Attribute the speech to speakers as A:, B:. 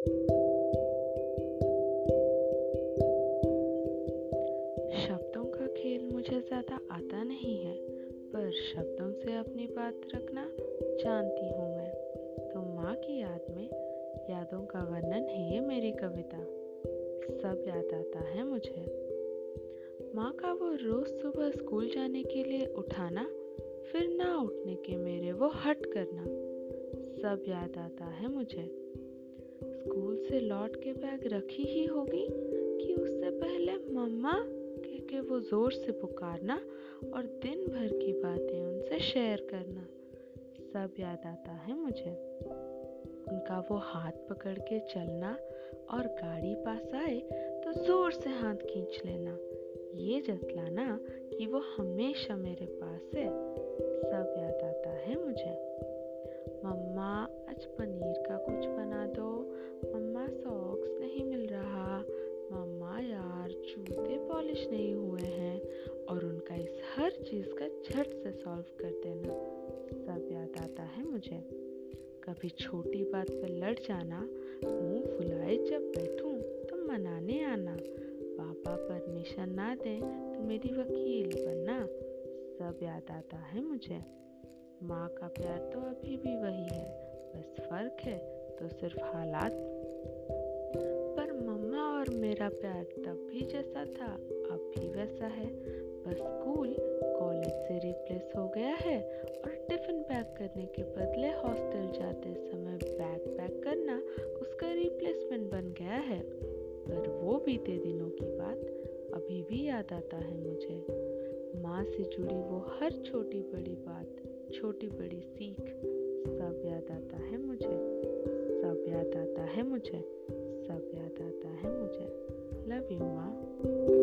A: शब्दों का खेल मुझे ज़्यादा आता नहीं है, पर शब्दों से अपनी बात रखना जानती हूँ मैं। तो माँ की याद में यादों का वर्णन है ये मेरी कविता। सब याद आता है मुझे। माँ का वो रोज़ सुबह स्कूल जाने के लिए उठाना, फिर ना उठने के मेरे वो हट करना, सब याद आता है मुझे। स्कूल से लौट के बैग रखी ही होगी कि उससे पहले मम्मा के वो ज़ोर से पुकारना और दिन भर की बातें उनसे शेयर करना। सब याद आता है मुझे। उनका वो हाथ पकड़ के चलना और गाड़ी पास आए तो ज़ोर से हाथ खींच लेना। ये जतलाना कि वो हमेशा मेरे पास है। सब याद आता है मुझे। जूते नहीं हुए हैं और उनका इस हर चीज़ का झट से सॉल्व कर देना सब याद आता है मुझे। कभी छोटी बात पर लड़ जाना, मुँह फुलाए जब बैठूं तो मनाने आना, पापा परमिशन ना दें तो मेरी वकील बनना, सब याद आता है मुझे। माँ का प्यार तो अभी भी वही है, बस फ़र्क है तो सिर्फ़ हालात प्यार तब भी जैसा था, अब भी वैसा है। बस स्कूल, कॉलेज से रिप्लेस हो गया है और टिफ़िन पैक करने के बदले हॉस्टल जाते समय बैग पैक करना उसका रिप्लेसमेंट बन गया है। पर वो बीते दिनों की बात अभी भी याद आता है मुझे। माँ से जुड़ी वो हर छोटी बड़ी बात, छोटी बड़ी सीख सब याद आता है मुझे। सब याद आता है मुझे। सब याद आता है मुझे। Love you, Ma.